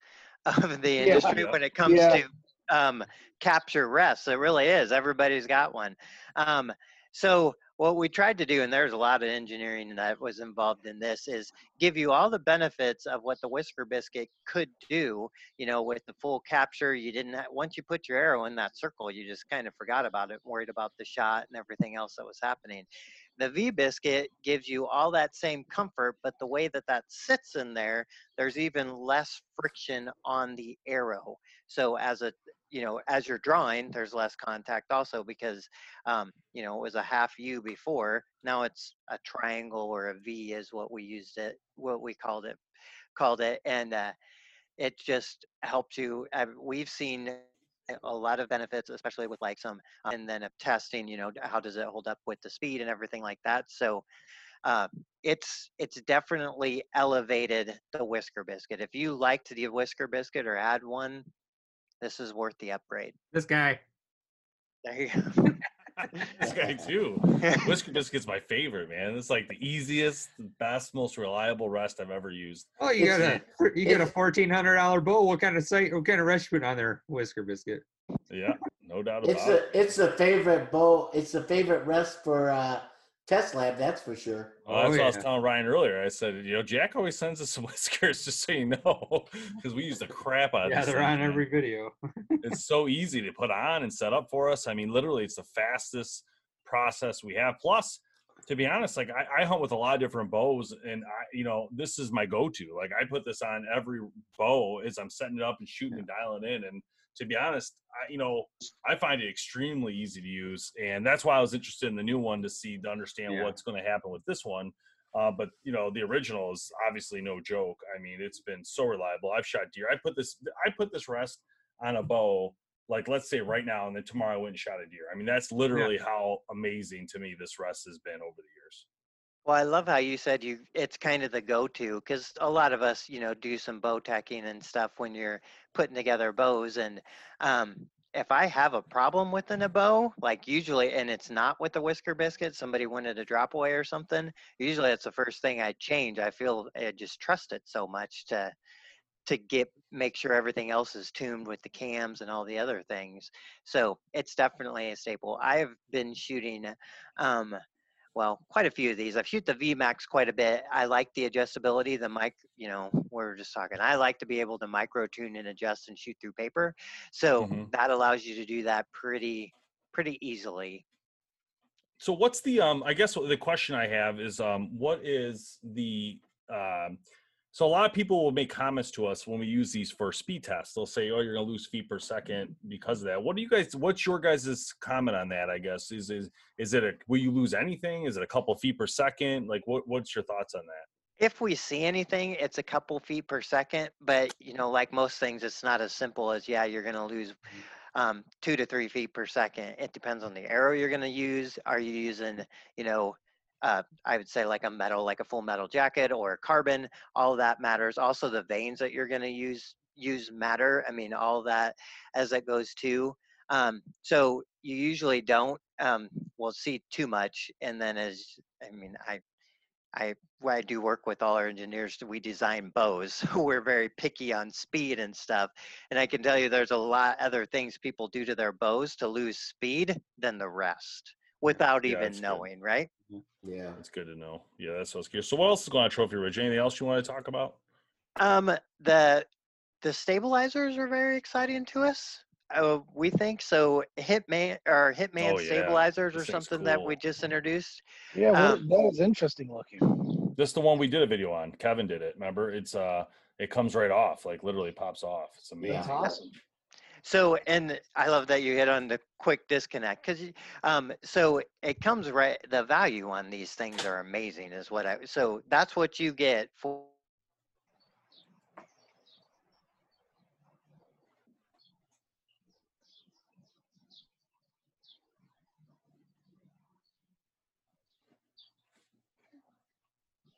of the
Yeah.
industry when it comes
Yeah.
to um, capture rests. It really is. Everybody's got one. Um, So what we tried to do, and there's a lot of engineering that was involved in this, is give you all the benefits of what the Whisker Biscuit could do. You know, with the full capture, you didn't. Have, once you put your arrow in that circle, you just kind of forgot about it, worried about the shot and everything else that was happening. The V biscuit gives you all that same comfort, but the way that that sits in there, there's even less friction on the arrow. So as a you know as you're drawing, there's less contact also because um, you know it was a half U before. Now it's a triangle or a V is what we used it, what we called it, called it, and uh, it just helps you. Uh, we've seen a lot of benefits, especially with like some, uh, and then of testing, you know, how does it hold up with the speed and everything like that. So uh, it's it's definitely elevated the whisker biscuit. If you liked the whisker biscuit or add one, this is worth the upgrade.
This guy.
There you go.
this guy too. Whisker Biscuit's my favorite, man. It's like the easiest, best, most reliable rest I've ever used.
Oh, you
It's
got a
a-
you get a fourteen hundred dollar bowl. What kind of sight? What kind of recipe put on there? Whisker biscuit.
Yeah, no doubt
It's
about it.
a it's a favorite bowl. It's a favorite rest for uh, test lab. That's for sure.
Oh, that's
Oh,
what I was telling Ryan earlier. I said, you know, Jack always sends us some whiskers, just so you know, because we use the crap out of
Yeah,
these
they're
things,
on
man.
every video.
it's so easy to put on and set up for us. I mean, literally, it's the fastest process we have. Plus, to be honest, like I, I hunt with a lot of different bows, and I, you know, this is my go-to. Like I put this on every bow as I'm setting it up and shooting and dialing in. And to be honest, I, you know, I find it extremely easy to use, and that's why I was interested in the new one to see to understand
Yeah.
what's going to happen with this one. Uh, but you know, the original is obviously no joke. I mean, it's been so reliable. I've shot deer. I put this, I put this rest on a bow, like let's say right now, and then tomorrow I went and shot a deer. I mean, that's literally how amazing to me this rest has been over the years.
Well, I love how you said you it's kind of the go-to because a lot of us, you know, do some bow tacking and stuff when you're putting together bows. And um, if I have a problem with a bow, like usually, and it's not with the whisker biscuit, somebody wanted a drop away or something. Usually, that's the first thing I change. I feel I just trust it so much to to get make sure everything else is tuned with the cams and all the other things. So it's definitely a staple. I've been shooting. Um, well, quite a few of these. I've shoot the VMAX quite a bit. I like the adjustability, the mic, you know, we are just talking. I like to be able to micro tune and adjust and shoot through paper. So
Mhm.
that allows you to do that pretty, pretty easily.
So what's the um I guess the question I have is um what is the um so a lot of people will make comments to us when we use these for speed tests. They'll say, "Oh, you're going to lose feet per second because of that." What do you guys? What's your guys' comment on that? I guess is is is it a will you lose anything? Is it a couple feet per second? Like what what's your thoughts on that?
If we see anything, it's a couple feet per second, but you know, like most things, it's not as simple as yeah, you're going to lose um, two to three feet per second. It depends on the arrow you're going to use. Are you using, you know, uh, I would say like a metal, like a full metal jacket or carbon? All that matters. Also, the vanes that you're going to use use matter. I mean, all that as that goes too. Um, so you usually don't um, will see too much, and then as I mean, I I I do work with all our engineers. We design bows. We're very picky on speed and stuff. And I can tell you there's a lot other things people do to their bows to lose speed than the rest without
Yeah,
even
that's good.
knowing, right?
Yeah.
it's good to know. Yeah, that's what's good. So what else is going on Trophy Ridge? Anything else you want to talk about?
Um the the stabilizers are very exciting to us. Uh, we think so. Hitman or Hitman
Oh, yeah.
stabilizers or
This thing's
something that we just introduced.
Yeah, what,
Um,
that is interesting looking.
This is the one we did a video on. Kevin did it. Remember? It's uh it comes right off, like literally pops off. It's amazing.
That's awesome.
So, and I love that you hit on the quick disconnect because, um, so it comes right. The value on these things are amazing, is what I. So that's what you get for.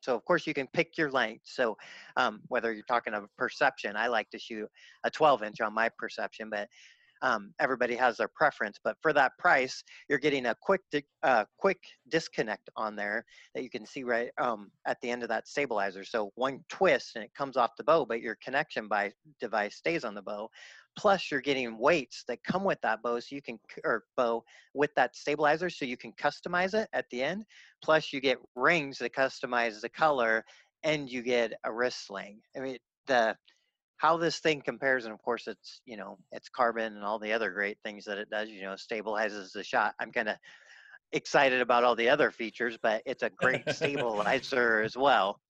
So of course you can pick your length. So um, whether you're talking of perception, I like to shoot a 12 inch on my perception, but um, everybody has their preference. But for that price, you're getting a quick di- uh, quick disconnect on there that you can see right um, at the end of that stabilizer. So one twist and it comes off the bow, but your connection by device stays on the bow. Plus you're getting weights that come with that bow so you can or bow with that stabilizer so you can customize it at the end plus you get rings that customize the color and you get a wrist sling. I mean the how this thing compares and of course it's you know it's carbon and all the other great things that it does you know stabilizes the shot. I'm kind of excited about all the other features but it's a great stabilizer as well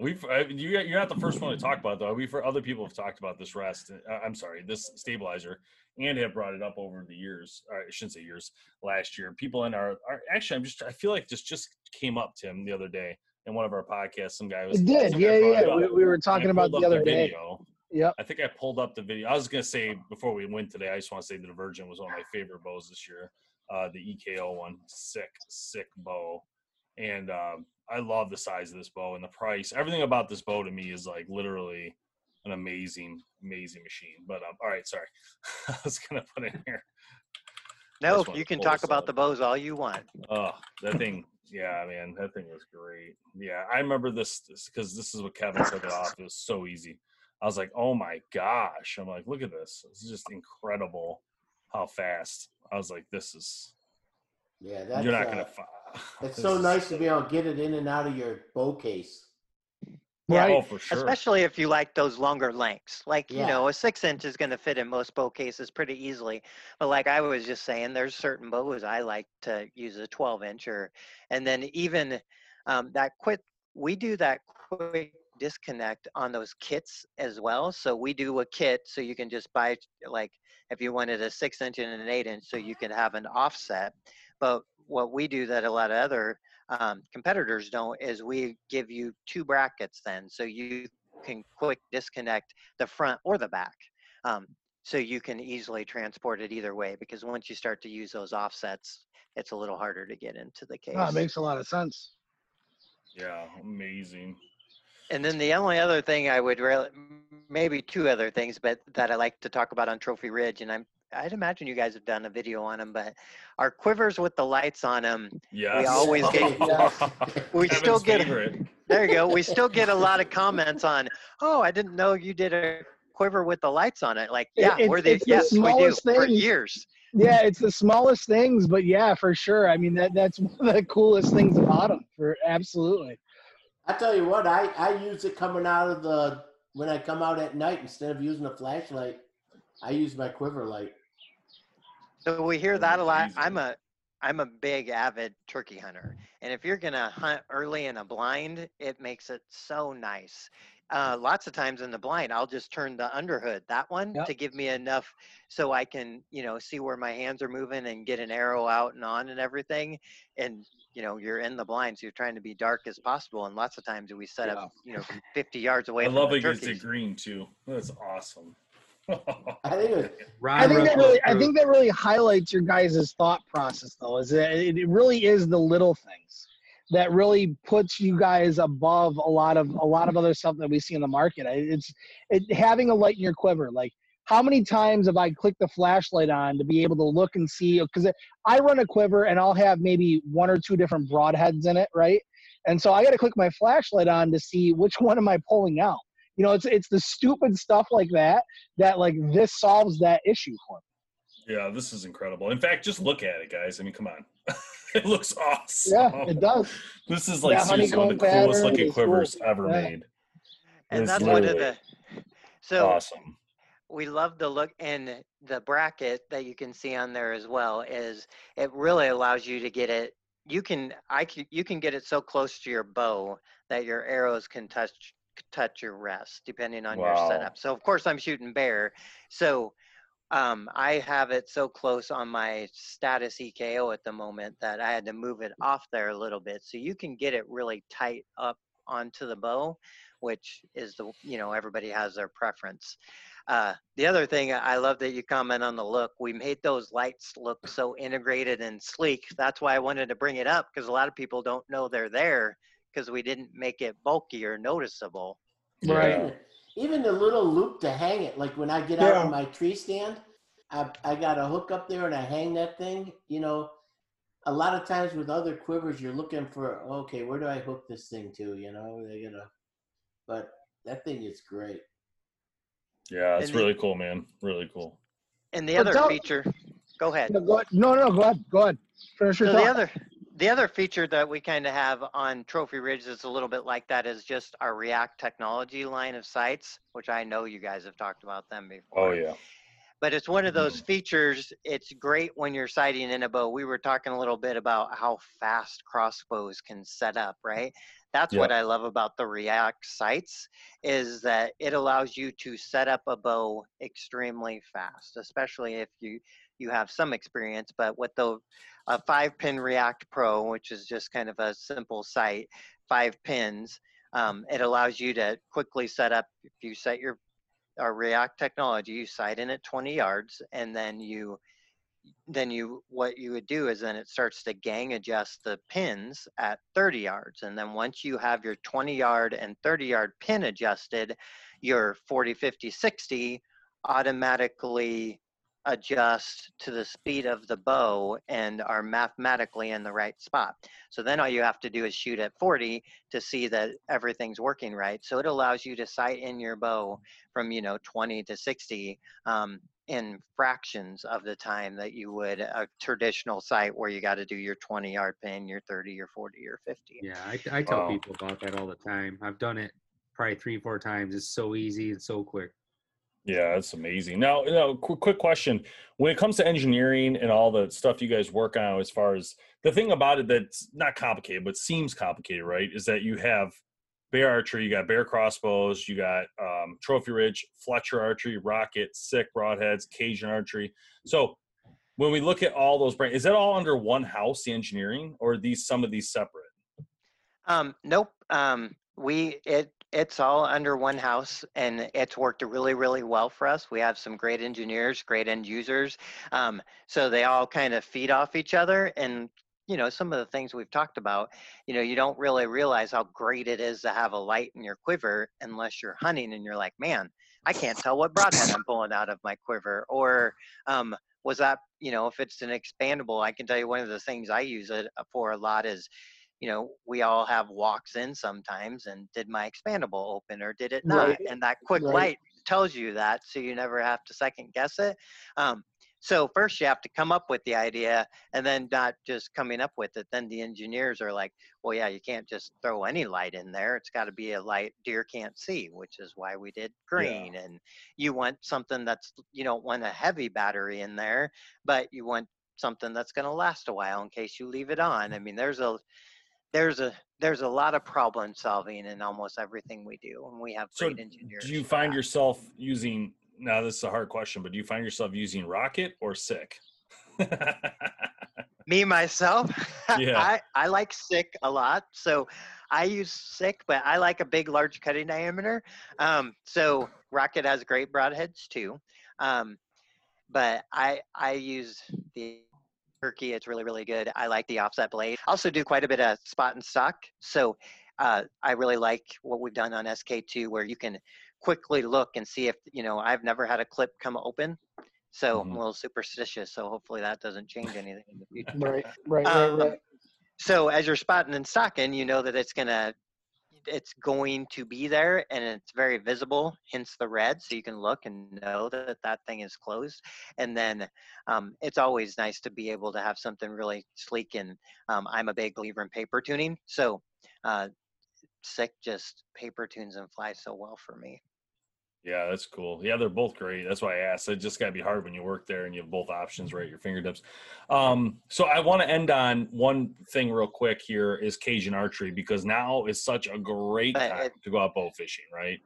We've I, you you're not the first one to talk about it, though. We've other people have talked about this rest. Uh, I'm sorry, this stabilizer, and have brought it up over the years. I shouldn't say years. Last year, people in our, our actually, I'm just I feel like this just came up Tim the other day in one of our podcasts. Some guy was
It did. Yeah, yeah. We, we were talking about the other day.
video.
Yep.
I think I pulled up the video. I was gonna say before we went today. I just want to say the Divergent was one of my favorite bows this year. Uh, the EKO one, sick, sick bow, and um, I love the size of this bow and the price. Everything about this bow to me is like literally an amazing, amazing machine. But um, all right, sorry, I was gonna put in here.
no
just
you can talk about
up.
the bows all you want
Oh, that thing, yeah, man, that thing was great. Yeah, I remember this because this is what Kevin took it off. It was so easy. I was like, oh my gosh. I'm like, look at this. It's just incredible how fast. I was like, this is.
Yeah, that's
you're not
uh,
gonna. Fi-
It's so nice to be able to get it in and out of your bow case.
Yeah,
Oh, for sure.
especially if you like those longer lengths. Like you know a six inch is going to fit in most bow cases pretty easily. But like i was just saying there's certain bows i like to use a 12 inch or and then even um, that quick we do that quick disconnect on those kits as well. So we do a kit so you can just buy like if you wanted a six inch and an eight inch so you can have an offset. But what we do that a lot of other um, competitors don't is we give you two brackets then so you can quick disconnect the front or the back um, so you can easily transport it either way because once you start to use those offsets it's a little harder to get into the case
Oh, it makes a lot of sense.
yeah, amazing.
and then the only other thing i would really maybe two other things but that i like to talk about on trophy ridge and i'm i'd imagine you guys have done a video on them but our quivers with the lights on them
Yes.
always
get-
we
Kevin's
still get-
favorite.
There you go. We still get a lot of comments on, oh, I didn't know you did a quiver with the lights on it. Like, yeah,
it's-
we're the
it's the
yes, we do
smallest
for years.
Yeah, it's the smallest things, but yeah, for sure. I mean, that that's one of the coolest things about them. For absolutely.
I tell you what, I, I use it coming out of the when I come out at night instead of using a flashlight, I use my quiver light.
So we hear that a lot. I'm a I'm a big avid turkey hunter, and if you're gonna hunt early in a blind, it makes it so nice. Uh, lots of times in the blind, I'll just turn the underhood, that one,
Yep.
to give me enough so I can, you know, see where my hands are moving and get an arrow out and on and everything. And you know, you're in the blind, so you're trying to be dark as possible. And lots of times we set up, you know, 50 yards away
I
from
love
the
it gets
turkeys.
it green too. That's awesome.
I think was
I think that really, I think that really highlights your guys' thought process, though. Is that it it really is the little things that really puts you guys above a lot of a lot of other stuff that we see in the market. It's it, having a light in your quiver. Like how many times have I clicked the flashlight on to be able to look and see? Because I run a quiver and I'll have maybe one or two different broadheads in it, right? And so I got to click my flashlight on to see which one am I pulling out. You know, it's it's the stupid stuff like that that like this solves that issue for me.
yeah, this is incredible. In fact, just look at it, guys. I mean, come on. it looks awesome.
Yeah, it does.
This is like
That
seriously one of the coolest
pattern
looking
is cool.
quivers ever
Yeah.
made.
and
It's
that's one of
literally
the so
awesome.
we love the look and the bracket that you can see on there as well is it really allows you to get it you can i can you can get it so close to your bow that your arrows can touch touch your rest depending on your setup. So of course i'm shooting bear. So um, i have it so close on my status eko at the moment that i had to move it off there a little bit. So you can get it really tight up onto the bow which is the you know everybody has their preference. Uh, the other thing I love that you comment on the look. We made those lights look so integrated and sleek. That's why I wanted to bring it up because a lot of people don't know they're there because we didn't make it bulky or noticeable.
Right.
Yeah.
even the little loop to hang it. Like when I get out
Yeah.
on my tree stand, I I got a hook up there and I hang that thing. You know, a lot of times with other quivers, you're looking for okay, where do I hook this thing to? You know, they gotta. But that thing is great.
Yeah, it's
And the-
really cool, man. Really cool.
And the
But
other feature, go ahead.
No, go ahead. No, no, go ahead. Go ahead. Finish your
So
thought.
the other the other feature that we kind of have on Trophy Ridge that's a little bit like that is just our React technology line of sights, which I know you guys have talked about them oh, before.
Oh yeah.
But it's one of those mm-hmm. features. It's great when you're sighting in a bow. We were talking a little bit about how fast crossbows can set up, right? That's what I love about the React sights is that it allows you to set up a bow extremely fast, especially if you you have some experience. But with the a five pin React Pro, which is just kind of a simple sight, five pins, um, it allows you to quickly set up. If you set your our React technology, you sight in at 20 yards, and then you then you what you would do is then it starts to gang adjust the pins at 30 yards and then once you have your 20 yard and 30 yard pin adjusted your 40 50 60 automatically adjust to the speed of the bow and are mathematically in the right spot so then all you have to do is shoot at 40 to see that everything's working right so it allows you to sight in your bow from you know 20 to 60 um, in fractions of the time that you would a traditional sight where you got to do your 20 yard pin, your 30, your 40, your 50.
Yeah, I, I tell
Wow.
people about that all the time. I've done it probably three, four times. It's so easy and so quick.
Yeah, that's amazing. Now, now, quick, quick question: When it comes to engineering and all the stuff you guys work on, as far as the thing about it that's not complicated but seems complicated, right? Is that you have bear archery, you got bear crossbows, you got um, trophy ridge, Fletcher archery, rocket, SIK broadheads, Cajun archery. So, when we look at all those brands, is that all under one house, the engineering, or these some of these separate?
Um, nope. Um, we it it's all under one house, and it's worked really really well for us. We have some great engineers, great end users, um, so they all kind of feed off each other. And you know some of the things we've talked about. You know you don't really realize how great it is to have a light in your quiver unless you're hunting and you're like, man, I can't tell what broadhead I'm pulling out of my quiver, or um, was that you know if it's an expandable i can tell you one of the things i use it uh, for a lot is you know we all have walks in sometimes and did my expandable open or did it not?
Right,
and that quick
right.
light tells you that so you never have to second guess it. Um, so first you have to come up with the idea and then not just coming up with it. Then the engineers are like well yeah you can't just throw any light in there. It's got to be a light deer can't see which is why we did green. And you want something that's you don't want a heavy battery in there but you want something that's going to last a while in case you leave it on. I mean there's a there's a there's a lot of problem solving in almost everything we do and we have
So,
great engineers
do you find yourself using? Now, this is a hard question, but do you find yourself using rocket or SIK?
me myself
Yeah.
I, I like SIK a lot so i use SIK but i like a big large cutting diameter um, so rocket has great broadheads too um, but i i use the turkey it's really really good i like the offset blade also do quite a bit of spot and stalk so uh, i really like what we've done on sk2 where you can quickly look and see if you know i've never had a clip come open so i'm
Mhm.
a little superstitious so hopefully that doesn't change anything in the future
Right, right, right,
um,
right.
so as you're spotting and stalking, you know that it's gonna it's going to be there and it's very visible, hence the red. So you can look and know that that thing is closed. And then um, it's always nice to be able to have something really sleek. And um, I'm a big believer in paper tuning. So uh, SIK just paper tunes and flies so well for me.
Yeah, that's cool. Yeah, they're both great. That's why I asked. It just got to be hard when you work there and you have both options right at your fingertips. Um, so I want to end on one thing real quick here is Cajun archery because now is such a great time to go out bow fishing, right?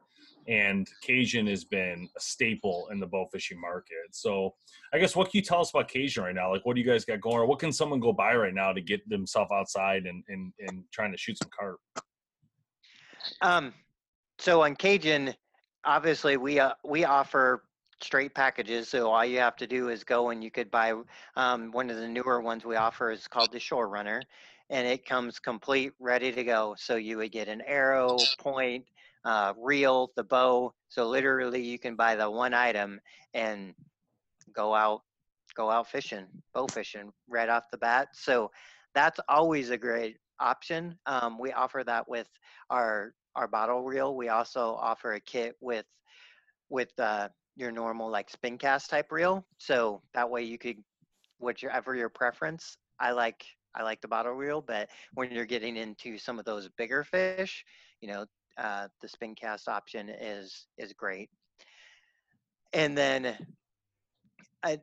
And Cajun has been a staple in the bow fishing market. So I guess what can you tell us about Cajun right now? Like what do you guys got going? Or what can someone go buy right now to get themselves outside and, and, and trying to shoot some carp?
Um, so on Cajun, obviously we uh, we offer straight packages. So all you have to do is go and you could buy um, one of the newer ones we offer is called the Shore Runner, and it comes complete, ready to go. So you would get an arrow, point, uh, reel, the bow. So literally, you can buy the one item and go out go out fishing, bow fishing right off the bat. So that's always a great option. Um, we offer that with our our bottle reel. We also offer a kit with with uh, your normal like spin cast type reel. So that way you could, whichever your preference. I like I like the bottle reel, but when you're getting into some of those bigger fish, you know, uh, the spin cast option is is great. And then I,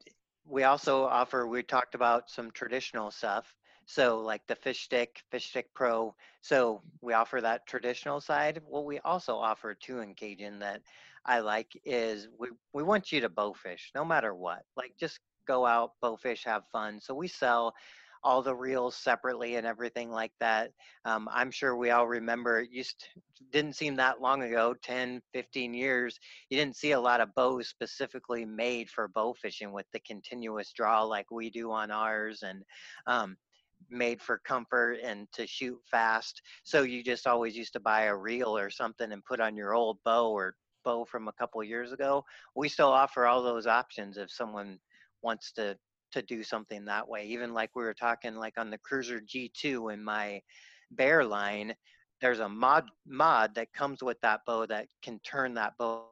we also offer. We talked about some traditional stuff. So like the fish stick, fish stick pro. So we offer that traditional side. What we also offer too in Cajun that I like is we, we want you to bow fish no matter what. Like just go out, bow fish, have fun. So we sell all the reels separately and everything like that. Um, I'm sure we all remember it used didn't seem that long ago, 10, 15 years, you didn't see a lot of bows specifically made for bow fishing with the continuous draw like we do on ours and um, made for comfort and to shoot fast. So you just always used to buy a reel or something and put on your old bow or bow from a couple years ago. We still offer all those options if someone wants to to do something that way. Even like we were talking like on the Cruiser G2 in my bear line, there's a mod mod that comes with that bow that can turn that bow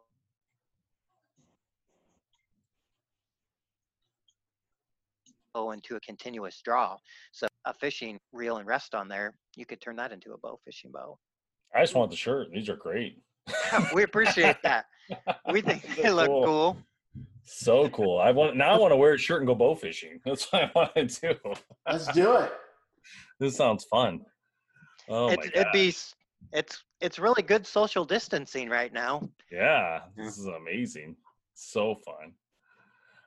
into a continuous draw. So a fishing reel and rest on there, you could turn that into a bow fishing bow.
I just want the shirt. These are great.
we appreciate that. We think they look cool. cool.
So cool. I want now. I want to wear a shirt and go bow fishing. That's what I want to do.
Let's do it.
This sounds fun. Oh
it's,
my god.
It'd be. It's it's really good social distancing right now.
Yeah, this is amazing. So fun.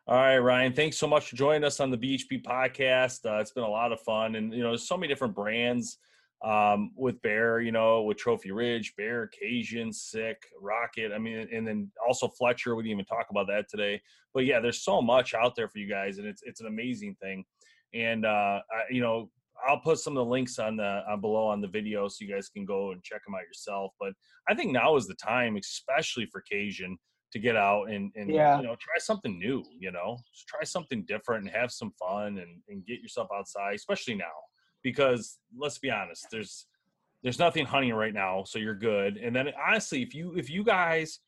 All right, Ryan. Thanks so much for joining us on the BHP podcast. Uh, it's been a lot of fun, and you know, there's so many different brands um, with Bear, you know, with Trophy Ridge, Bear, Cajun, SIK, Rocket. I mean, and then also Fletcher. We didn't even talk about that today. But yeah, there's so much out there for you guys, and it's it's an amazing thing. And uh, I, you know, I'll put some of the links on the uh, below on the video so you guys can go and check them out yourself. But I think now is the time, especially for Cajun, to get out and, and
Yeah.
you know try something new. You know, Just try something different and have some fun and, and get yourself outside, especially now because let's be honest, there's there's nothing hunting right now, so you're good. And then honestly, if you if you guys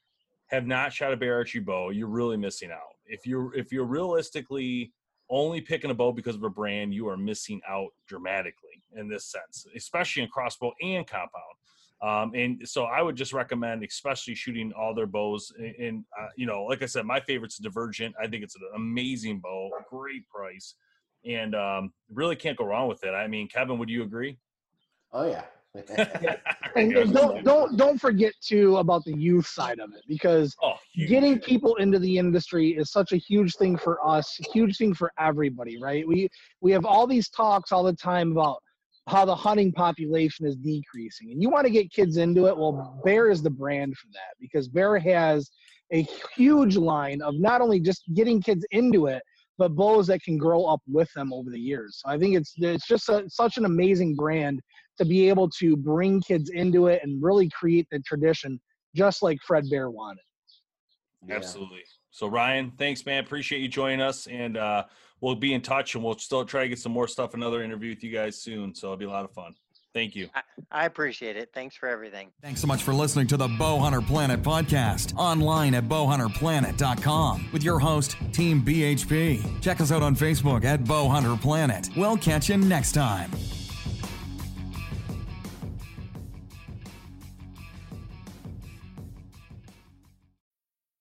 have not shot a bear archery bow, you're really missing out. If you're if you're realistically only picking a bow because of a brand, you are missing out dramatically in this sense, especially in crossbow and compound. Um, and so I would just recommend, especially shooting all their bows. And, and uh, you know, like I said, my favorite's Divergent. I think it's an amazing bow, great price, and um, really can't go wrong with it. I mean, Kevin, would you agree?
Oh yeah.
And
There
don't don't don't forget too about the youth side of it because
Oh,
getting people into the industry is such a huge thing for us, huge thing for everybody, right? We we have all these talks all the time about how the hunting population is decreasing, and you want to get kids into it. Well, Bear is the brand for that because Bear has a huge line of not only just getting kids into it, but bows that can grow up with them over the years. So I think it's it's just a, such an amazing brand to be able to bring kids into it and really create the tradition, just like Fred Bear wanted.
Yeah.
Absolutely. So Ryan, thanks, man. Appreciate you joining us, and uh, we'll be in touch, and we'll still try to get some more stuff, another interview with you guys soon. So it'll be a lot of fun. Thank you.
I appreciate it. Thanks for everything.
Thanks so much for listening to the Bowhunter Planet podcast online at bowhunterplanet.com with your host, Team BHP. Check us out on Facebook at Bowhunter Planet. We'll catch you next time.